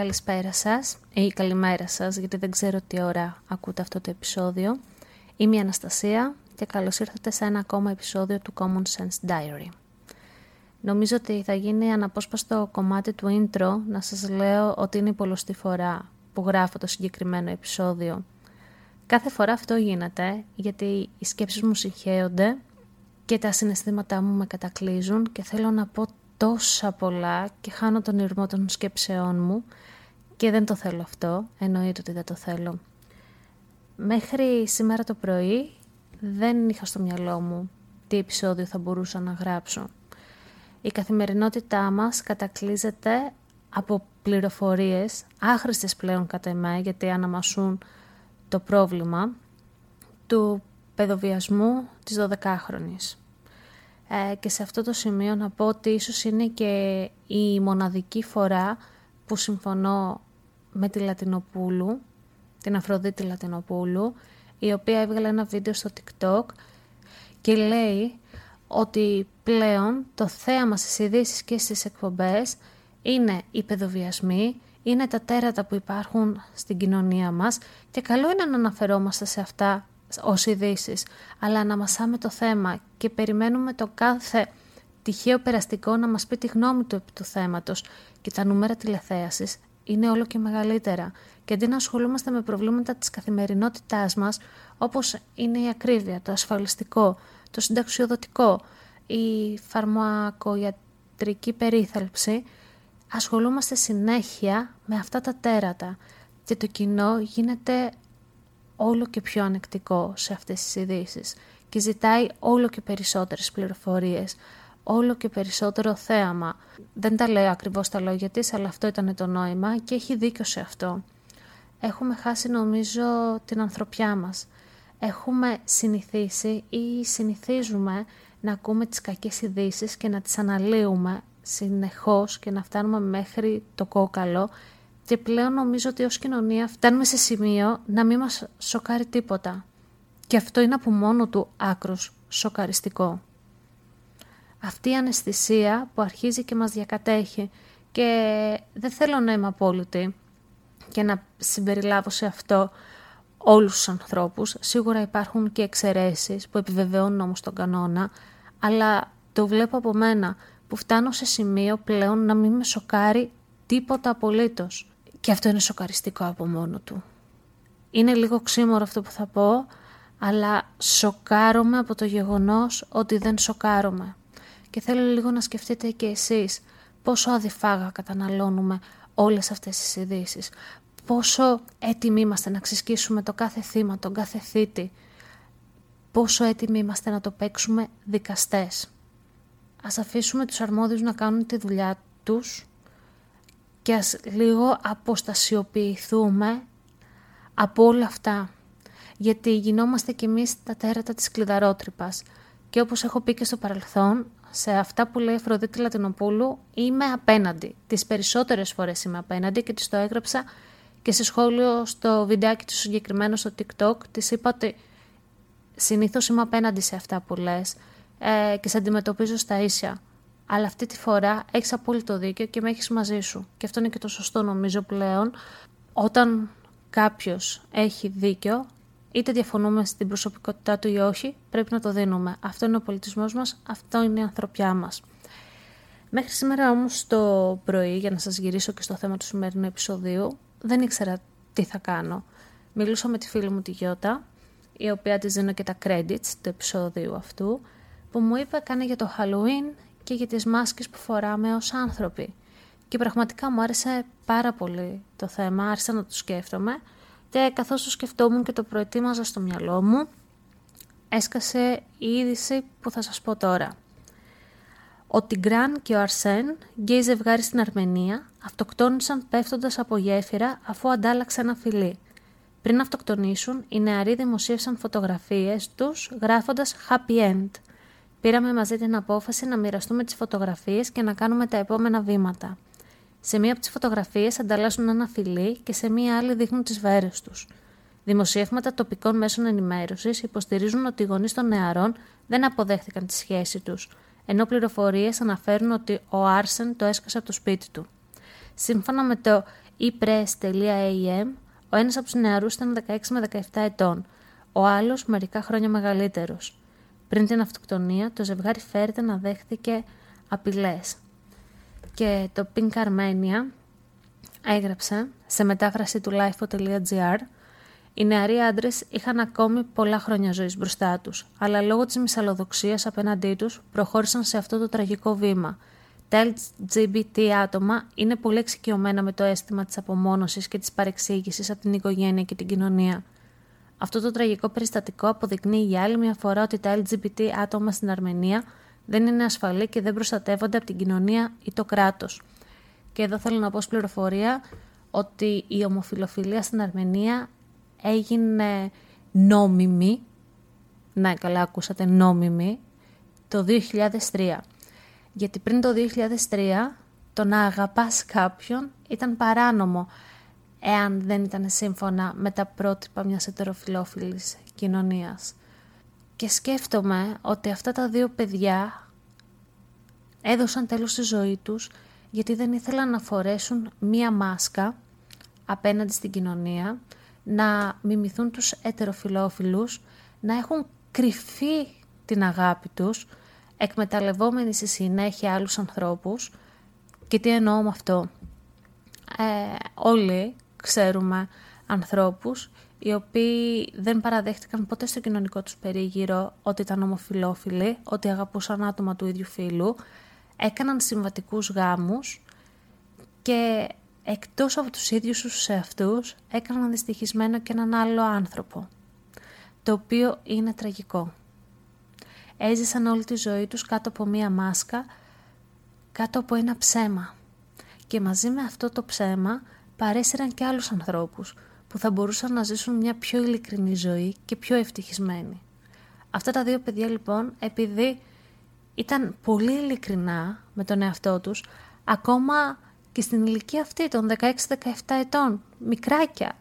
Καλησπέρα σας ή καλημέρα σας γιατί δεν ξέρω τι ώρα ακούτε αυτό το επεισόδιο. Είμαι η Αναστασία και καλώς ήρθατε σε ένα ακόμα επεισόδιο του Common Sense Diary. Νομίζω ότι θα γίνει αναπόσπαστο κομμάτι του intro να σας λέω ότι είναι η πολλωστή φορά που γράφω το συγκεκριμένο επεισόδιο. Κάθε φορά αυτό γίνεται γιατί οι σκέψεις μου συγχέονται και τα συναισθήματά μου με κατακλείζουν και θέλω να πω τόσα πολλά και χάνω τον ηρμό των σκέψεών μου και δεν το θέλω αυτό, εννοείται ότι δεν το θέλω. Μέχρι σήμερα το πρωί δεν είχα στο μυαλό μου τι επεισόδιο θα μπορούσα να γράψω. Η καθημερινότητά μας κατακλείζεται από πληροφορίες, άχρηστες πλέον κατά εμέ, γιατί αναμασούν το πρόβλημα του παιδοβιασμού της 12χρονης. Ε, και σε αυτό το σημείο να πω ότι ίσως είναι και η μοναδική φορά που συμφωνώ με τη Λατινοπούλου, την Αφροδίτη Λατινοπούλου, η οποία έβγαλε ένα βίντεο στο TikTok και λέει ότι πλέον το θέαμα στις ειδήσεις και στις εκπομπές είναι οι παιδοβιασμοί, είναι τα τέρατα που υπάρχουν στην κοινωνία μας και καλό είναι να αναφερόμαστε σε αυτά ως ειδήσεις, αλλά να μασάμε το θέμα και περιμένουμε το κάθε τυχαίο περαστικό να μας πει τη γνώμη του επί του θέματος. Και τα νούμερα τηλεθέασης είναι όλο και μεγαλύτερα. Και αντί να ασχολούμαστε με προβλήματα της καθημερινότητάς μας όπως είναι η ακρίβεια, το ασφαλιστικό, το συνταξιοδοτικό, η φαρμακοιατρική περίθαλψη, ασχολούμαστε συνέχεια με αυτά τα τέρατα. Και το κοινό γίνεται όλο και πιο ανεκτικό σε αυτές τις ειδήσεις και ζητάει όλο και περισσότερες πληροφορίες όλο και περισσότερο θέαμα. Δεν τα λέω ακριβώς τα λόγια της, αλλά αυτό ήταν το νόημα και έχει δίκιο σε αυτό. Έχουμε χάσει νομίζω την ανθρωπιά μας. Έχουμε συνηθίσει ή συνηθίζουμε να ακούμε τις κακές ειδήσεις και να τις αναλύουμε συνεχώς και να φτάνουμε μέχρι το κόκαλο και πλέον νομίζω ότι ως κοινωνία φτάνουμε σε σημείο να μην μας σοκάρει τίποτα. Και αυτό είναι από μόνο του άκρος σοκαριστικό αυτή η αναισθησία που αρχίζει και μας διακατέχει και δεν θέλω να είμαι απόλυτη και να συμπεριλάβω σε αυτό όλους τους ανθρώπους. Σίγουρα υπάρχουν και εξαιρέσεις που επιβεβαιώνουν όμως τον κανόνα, αλλά το βλέπω από μένα που φτάνω σε σημείο πλέον να μην με σοκάρει τίποτα απολύτως. Και αυτό είναι σοκαριστικό από μόνο του. Είναι λίγο ξύμορο αυτό που θα πω, αλλά σοκάρομαι από το γεγονός ότι δεν σοκάρομαι και θέλω λίγο να σκεφτείτε και εσείς πόσο αδιφάγα καταναλώνουμε όλες αυτές τις ειδήσεις. Πόσο έτοιμοι είμαστε να ξεσκίσουμε το κάθε θύμα, τον κάθε θήτη. Πόσο έτοιμοι είμαστε να το παίξουμε δικαστές. Ας αφήσουμε τους αρμόδιους να κάνουν τη δουλειά τους και ας λίγο αποστασιοποιηθούμε από όλα αυτά. Γιατί γινόμαστε κι εμείς τα τέρατα της κλειδαρότρυπας. Και όπως έχω πει και στο παρελθόν, σε αυτά που λέει η Αφροδίτη Λατινοπούλου είμαι απέναντι. Τις περισσότερες φορές είμαι απέναντι και της το έγραψα και σε σχόλιο στο βιντεάκι του συγκεκριμένο στο TikTok της είπα ότι συνήθως είμαι απέναντι σε αυτά που λες ε, και σε αντιμετωπίζω στα ίσια. Αλλά αυτή τη φορά έχεις απόλυτο δίκιο και με έχεις μαζί σου. Και αυτό είναι και το σωστό νομίζω πλέον. Όταν κάποιος έχει δίκιο, είτε διαφωνούμε στην προσωπικότητά του ή όχι, πρέπει να το δίνουμε. Αυτό είναι ο πολιτισμός μας, αυτό είναι η ανθρωπιά μας. Μέχρι σήμερα όμως το πρωί, για να σας γυρίσω και στο θέμα του σημερινού επεισοδίου, δεν ήξερα τι θα κάνω. Μιλούσα με τη φίλη μου τη Γιώτα, η οποία της δίνω και τα credits του επεισόδιου αυτού, που μου είπε κάνε για το Halloween και για τις μάσκες που φοράμε ως άνθρωποι. Και πραγματικά μου άρεσε πάρα πολύ το θέμα, άρχισα να το σκέφτομαι και καθώς το σκεφτόμουν και το προετοίμαζα στο μυαλό μου, έσκασε η είδηση που θα σας πω τώρα. Ο Τιγκράν και ο Αρσέν, γκέι ζευγάρι στην Αρμενία, αυτοκτόνησαν πέφτοντας από γέφυρα αφού αντάλλαξαν ένα φιλί. Πριν αυτοκτονήσουν, οι νεαροί δημοσίευσαν φωτογραφίες τους γράφοντας «Happy End». Πήραμε μαζί την απόφαση να μοιραστούμε τις φωτογραφίες και να κάνουμε τα επόμενα βήματα. Σε μία από τις φωτογραφίες ανταλλάσσουν ένα φιλί και σε μία άλλη δείχνουν τις βέρες τους. Δημοσιεύματα τοπικών μέσων ενημέρωσης υποστηρίζουν ότι οι γονείς των νεαρών δεν αποδέχτηκαν τη σχέση τους, ενώ πληροφορίες αναφέρουν ότι ο Άρσεν το έσκασε από το σπίτι του. Σύμφωνα με το epress.am, ο ένας από τους νεαρούς ήταν 16 με 17 ετών, ο άλλος μερικά χρόνια μεγαλύτερος. Πριν την αυτοκτονία, το ζευγάρι φέρεται να δέχθηκε απειλές. Και το Pink Armenia έγραψε σε μετάφραση του lifeo.gr οι νεαροί άντρες είχαν ακόμη πολλά χρόνια ζωής μπροστά τους, αλλά λόγω της μυσαλλοδοξίας απέναντί τους προχώρησαν σε αυτό το τραγικό βήμα. Τα LGBT άτομα είναι πολύ εξοικειωμένα με το αίσθημα της απομόνωσης και της παρεξήγησης από την οικογένεια και την κοινωνία. Αυτό το τραγικό περιστατικό αποδεικνύει για άλλη μια φορά ότι τα LGBT άτομα στην Αρμενία δεν είναι ασφαλή και δεν προστατεύονται από την κοινωνία ή το κράτος. Και εδώ θέλω να πω πληροφορία ότι η ομοφιλοφιλία στην Αρμενία έγινε νόμιμη, ναι καλά ακούσατε νόμιμη, το 2003. Γιατί πριν το 2003 το να αγαπάς κάποιον ήταν παράνομο εάν δεν ήταν σύμφωνα με τα πρότυπα μιας ετεροφιλόφιλης κοινωνίας. Και σκέφτομαι ότι αυτά τα δύο παιδιά έδωσαν τέλος στη ζωή τους γιατί δεν ήθελαν να φορέσουν μία μάσκα απέναντι στην κοινωνία να μιμηθούν τους ετεροφιλόφιλους, να έχουν κρυφεί την αγάπη τους, εκμεταλλευόμενοι στη συνέχεια άλλους ανθρώπους. Και τι εννοώ με αυτό; Ε, όλοι ξέρουμε ανθρώπους οι οποίοι δεν παραδέχτηκαν ποτέ στο κοινωνικό τους περίγυρο ότι ήταν ομοφιλόφιλοι, ότι αγαπούσαν άτομα του ίδιου φίλου, έκαναν συμβατικούς γάμους και εκτός από τους ίδιους τους εαυτούς, έκαναν δυστυχισμένο και έναν άλλο άνθρωπο, το οποίο είναι τραγικό. Έζησαν όλη τη ζωή τους κάτω από μία μάσκα, κάτω από ένα ψέμα. Και μαζί με αυτό το ψέμα παρέσυραν και άλλους ανθρώπους, που θα μπορούσαν να ζήσουν μια πιο ειλικρινή ζωή και πιο ευτυχισμένοι. Αυτά τα δύο παιδιά λοιπόν, επειδή ήταν πολύ ειλικρινά με τον εαυτό τους, ακόμα και στην ηλικία αυτή των 16-17 ετών, μικράκια,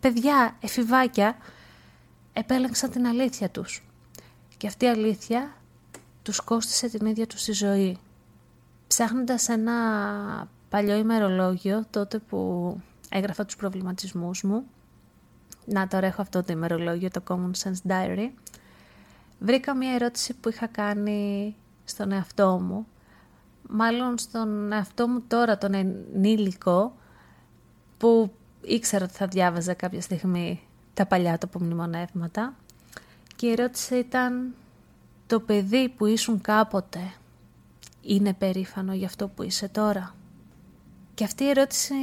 παιδιά, εφηβάκια, επέλεξαν την αλήθεια τους. Και αυτή η αλήθεια τους κόστισε την ίδια τους τη ζωή. Ψάχνοντας ένα παλιό ημερολόγιο, τότε που έγραφα τους προβληματισμούς μου, να τώρα έχω αυτό το ημερολόγιο, το Common Sense Diary, βρήκα μια ερώτηση που είχα κάνει στον εαυτό μου. Μάλλον στον εαυτό μου τώρα τον ενήλικο που ήξερα ότι θα διάβαζα κάποια στιγμή τα παλιά τοπομνημονεύματα και η ερώτηση ήταν το παιδί που ήσουν κάποτε είναι περήφανο για αυτό που είσαι τώρα; Και αυτή η ερώτηση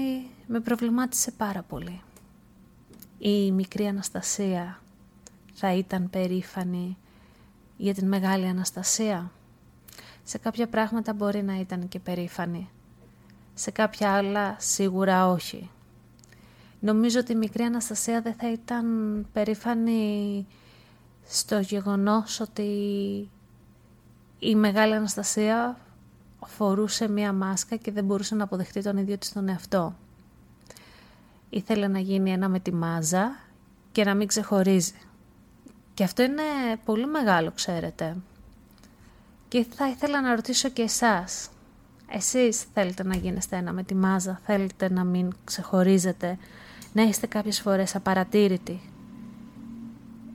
με προβλημάτισε πάρα πολύ. Η μικρή Αναστασία θα ήταν περήφανη για την μεγάλη Αναστασία; Σε κάποια πράγματα μπορεί να ήταν και περήφανη. Σε κάποια άλλα σίγουρα όχι. Νομίζω ότι η μικρή Αναστασία δεν θα ήταν περήφανη στο γεγονός ότι η μεγάλη Αναστασία φορούσε μία μάσκα και δεν μπορούσε να αποδεχτεί τον ίδιο της τον εαυτό. Ήθελε να γίνει ένα με τη μάζα και να μην ξεχωρίζει. Και αυτό είναι πολύ μεγάλο, ξέρετε. Και θα ήθελα να ρωτήσω και εσάς. Εσείς θέλετε να γίνεστε ένα με τη μάζα, θέλετε να μην ξεχωρίζετε, να είστε κάποιες φορές απαρατήρητοι.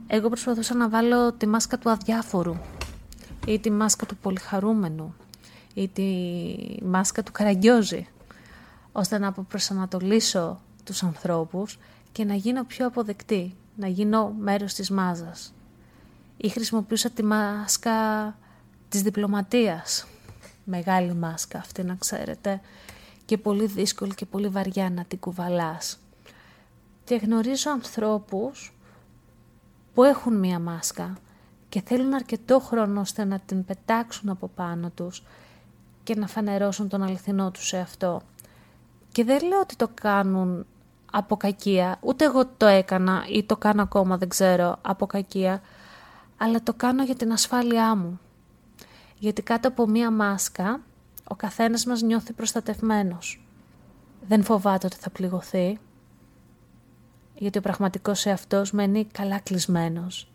Εγώ προσπαθούσα να βάλω τη μάσκα του αδιάφορου ή τη μάσκα του πολυχαρούμενου ή τη μάσκα του καραγκιόζη ώστε να αποπροσανατολίσω τους ανθρώπους και να γίνω πιο αποδεκτή, να γίνω μέρος της μάζας. Ή χρησιμοποιούσα τη μάσκα της διπλωματίας. Μεγάλη μάσκα αυτή να ξέρετε και πολύ δύσκολη και πολύ βαριά να την κουβαλάς. Και γνωρίζω ανθρώπους που έχουν μία μάσκα και θέλουν αρκετό χρόνο ώστε να την πετάξουν από πάνω τους και να φανερώσουν τον αληθινό τους σε αυτό. Και δεν λέω ότι το κάνουν από κακία, ούτε εγώ το έκανα ή το κάνω ακόμα δεν ξέρω από κακία, αλλά το κάνω για την ασφάλειά μου. Γιατί κάτω από μία μάσκα ο καθένας μας νιώθει προστατευμένος. Δεν φοβάται ότι θα πληγωθεί, γιατί ο πραγματικός εαυτός μένει καλά κλεισμένος.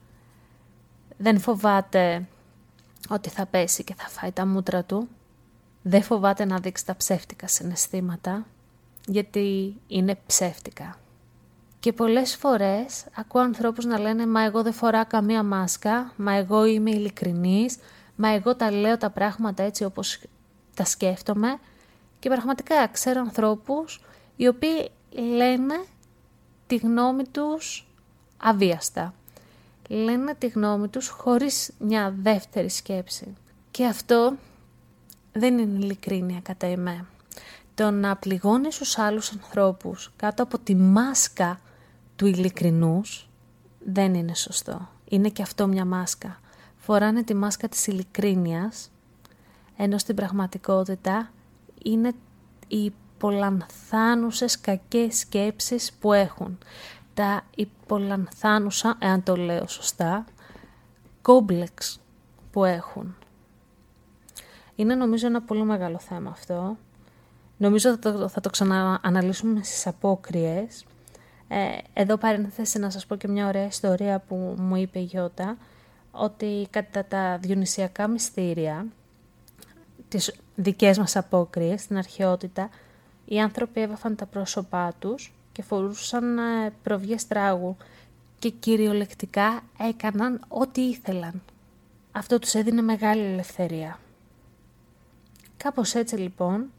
Δεν φοβάται ότι θα πέσει και θα φάει τα μούτρα του. Δεν φοβάται να δείξει τα ψεύτικα συναισθήματα, γιατί είναι ψεύτικα. Και πολλές φορές ακούω ανθρώπους να λένε «Μα εγώ δεν φοράω καμία μάσκα, μα εγώ είμαι ειλικρινής, μα εγώ τα λέω τα πράγματα έτσι όπως τα σκέφτομαι» και πραγματικά ξέρω ανθρώπους οι οποίοι λένε τη γνώμη τους αβίαστα. Λένε τη γνώμη τους χωρίς μια δεύτερη σκέψη. Και αυτό δεν είναι ειλικρίνεια κατά εμέ. Το να πληγώνεις τους άλλους ανθρώπους κάτω από τη μάσκα του ειλικρινούς δεν είναι σωστό. Είναι και αυτό μια μάσκα. Φοράνε τη μάσκα της ειλικρίνειας, ενώ στην πραγματικότητα είναι οι πολλανθάνουσες κακές σκέψεις που έχουν. Τα υπολανθάνουσα, εάν το λέω σωστά, κόμπλεξ που έχουν. Είναι νομίζω ένα πολύ μεγάλο θέμα αυτό. Νομίζω θα το, θα το ξανααναλύσουμε στις απόκριες. Ε, εδώ παρένθεση να σας πω και μια ωραία ιστορία που μου είπε η Γιώτα, ότι κατά τα διονυσιακά μυστήρια, τις δικές μας απόκριες στην αρχαιότητα, οι άνθρωποι έβαφαν τα πρόσωπά τους και φορούσαν ε, προβιές τράγου και κυριολεκτικά έκαναν ό,τι ήθελαν. Αυτό τους έδινε μεγάλη ελευθερία. Κάπως έτσι λοιπόν,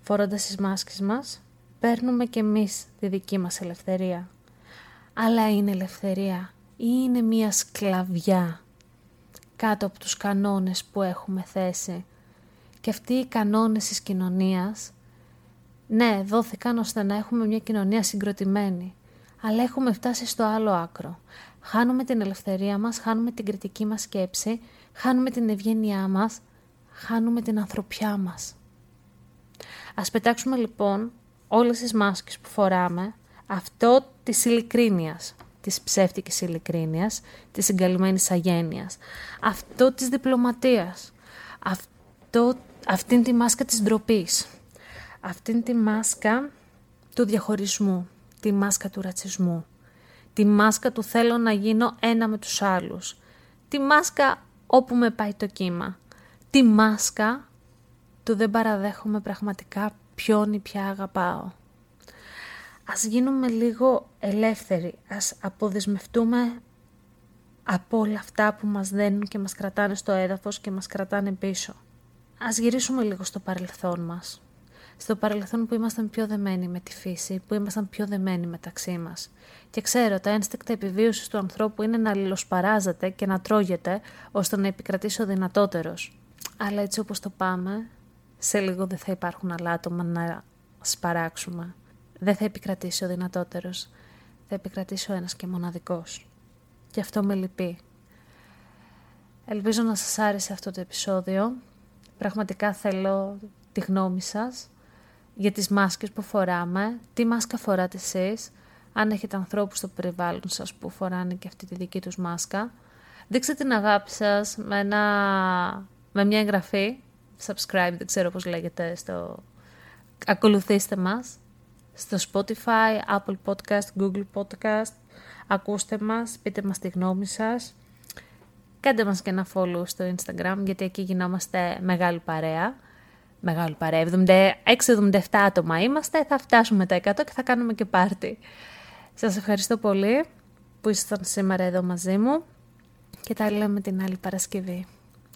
φορώντας τις μάσκες μας, παίρνουμε και εμείς τη δική μας ελευθερία. Αλλά είναι ελευθερία ή είναι μία σκλαβιά κάτω από τους κανόνες που έχουμε θέσει. Και αυτοί οι κανόνες της κοινωνίας ναι, δόθηκαν ώστε να έχουμε μια κοινωνία συγκροτημένη. Αλλά έχουμε φτάσει στο άλλο άκρο. Χάνουμε την ελευθερία μας, χάνουμε την κριτική μας σκέψη, χάνουμε την ευγένειά μας, χάνουμε την ανθρωπιά μας. Ας πετάξουμε λοιπόν όλες τις μάσκες που φοράμε, αυτό της ειλικρίνειας, της ψεύτικης ειλικρίνειας, της συγκαλυμμένης αγένειας, αυτό της διπλωματίας, αυτό, αυτήν τη μάσκα της ντροπής. Αυτήν τη μάσκα του διαχωρισμού, τη μάσκα του ρατσισμού, τη μάσκα του θέλω να γίνω ένα με τους άλλους, τη μάσκα όπου με πάει το κύμα, τη μάσκα του δεν παραδέχομαι πραγματικά ποιον ή ποια αγαπάω. Ας γίνουμε λίγο ελεύθεροι, ας αποδεσμευτούμε από όλα αυτά που μας δένουν και μας κρατάνε στο έδαφος και μας κρατάνε πίσω. Ας γυρίσουμε λίγο στο παρελθόν μας στο παρελθόν που ήμασταν πιο δεμένοι με τη φύση, που ήμασταν πιο δεμένοι μεταξύ μας. Και ξέρω, τα ένστικτα επιβίωσης του ανθρώπου είναι να αλληλοσπαράζεται και να τρώγεται ώστε να επικρατήσει ο δυνατότερος. Αλλά έτσι όπως το πάμε, σε λίγο δεν θα υπάρχουν άλλα άτομα να σπαράξουμε. Δεν θα επικρατήσει ο δυνατότερος. Θα επικρατήσει ο ένας και μοναδικός. Και αυτό με λυπεί. Ελπίζω να σας άρεσε αυτό το επεισόδιο. Πραγματικά θέλω τη γνώμη σας για τις μάσκες που φοράμε, τι μάσκα φοράτε εσείς, αν έχετε ανθρώπους στο περιβάλλον σας που φοράνε και αυτή τη δική τους μάσκα. Δείξτε την αγάπη σας με, με μια εγγραφή, subscribe, δεν ξέρω πώς λέγεται, στο... ακολουθήστε μας στο Spotify, Apple Podcast, Google Podcast, ακούστε μας, πείτε μας τη γνώμη σας. Κάντε μας και ένα follow στο Instagram γιατί εκεί γινόμαστε μεγάλη παρέα μεγάλη παρέα. 6-77 άτομα είμαστε, θα φτάσουμε τα 100 και θα κάνουμε και πάρτι. Σας ευχαριστώ πολύ που ήσασταν σήμερα εδώ μαζί μου και τα λέμε την άλλη Παρασκευή.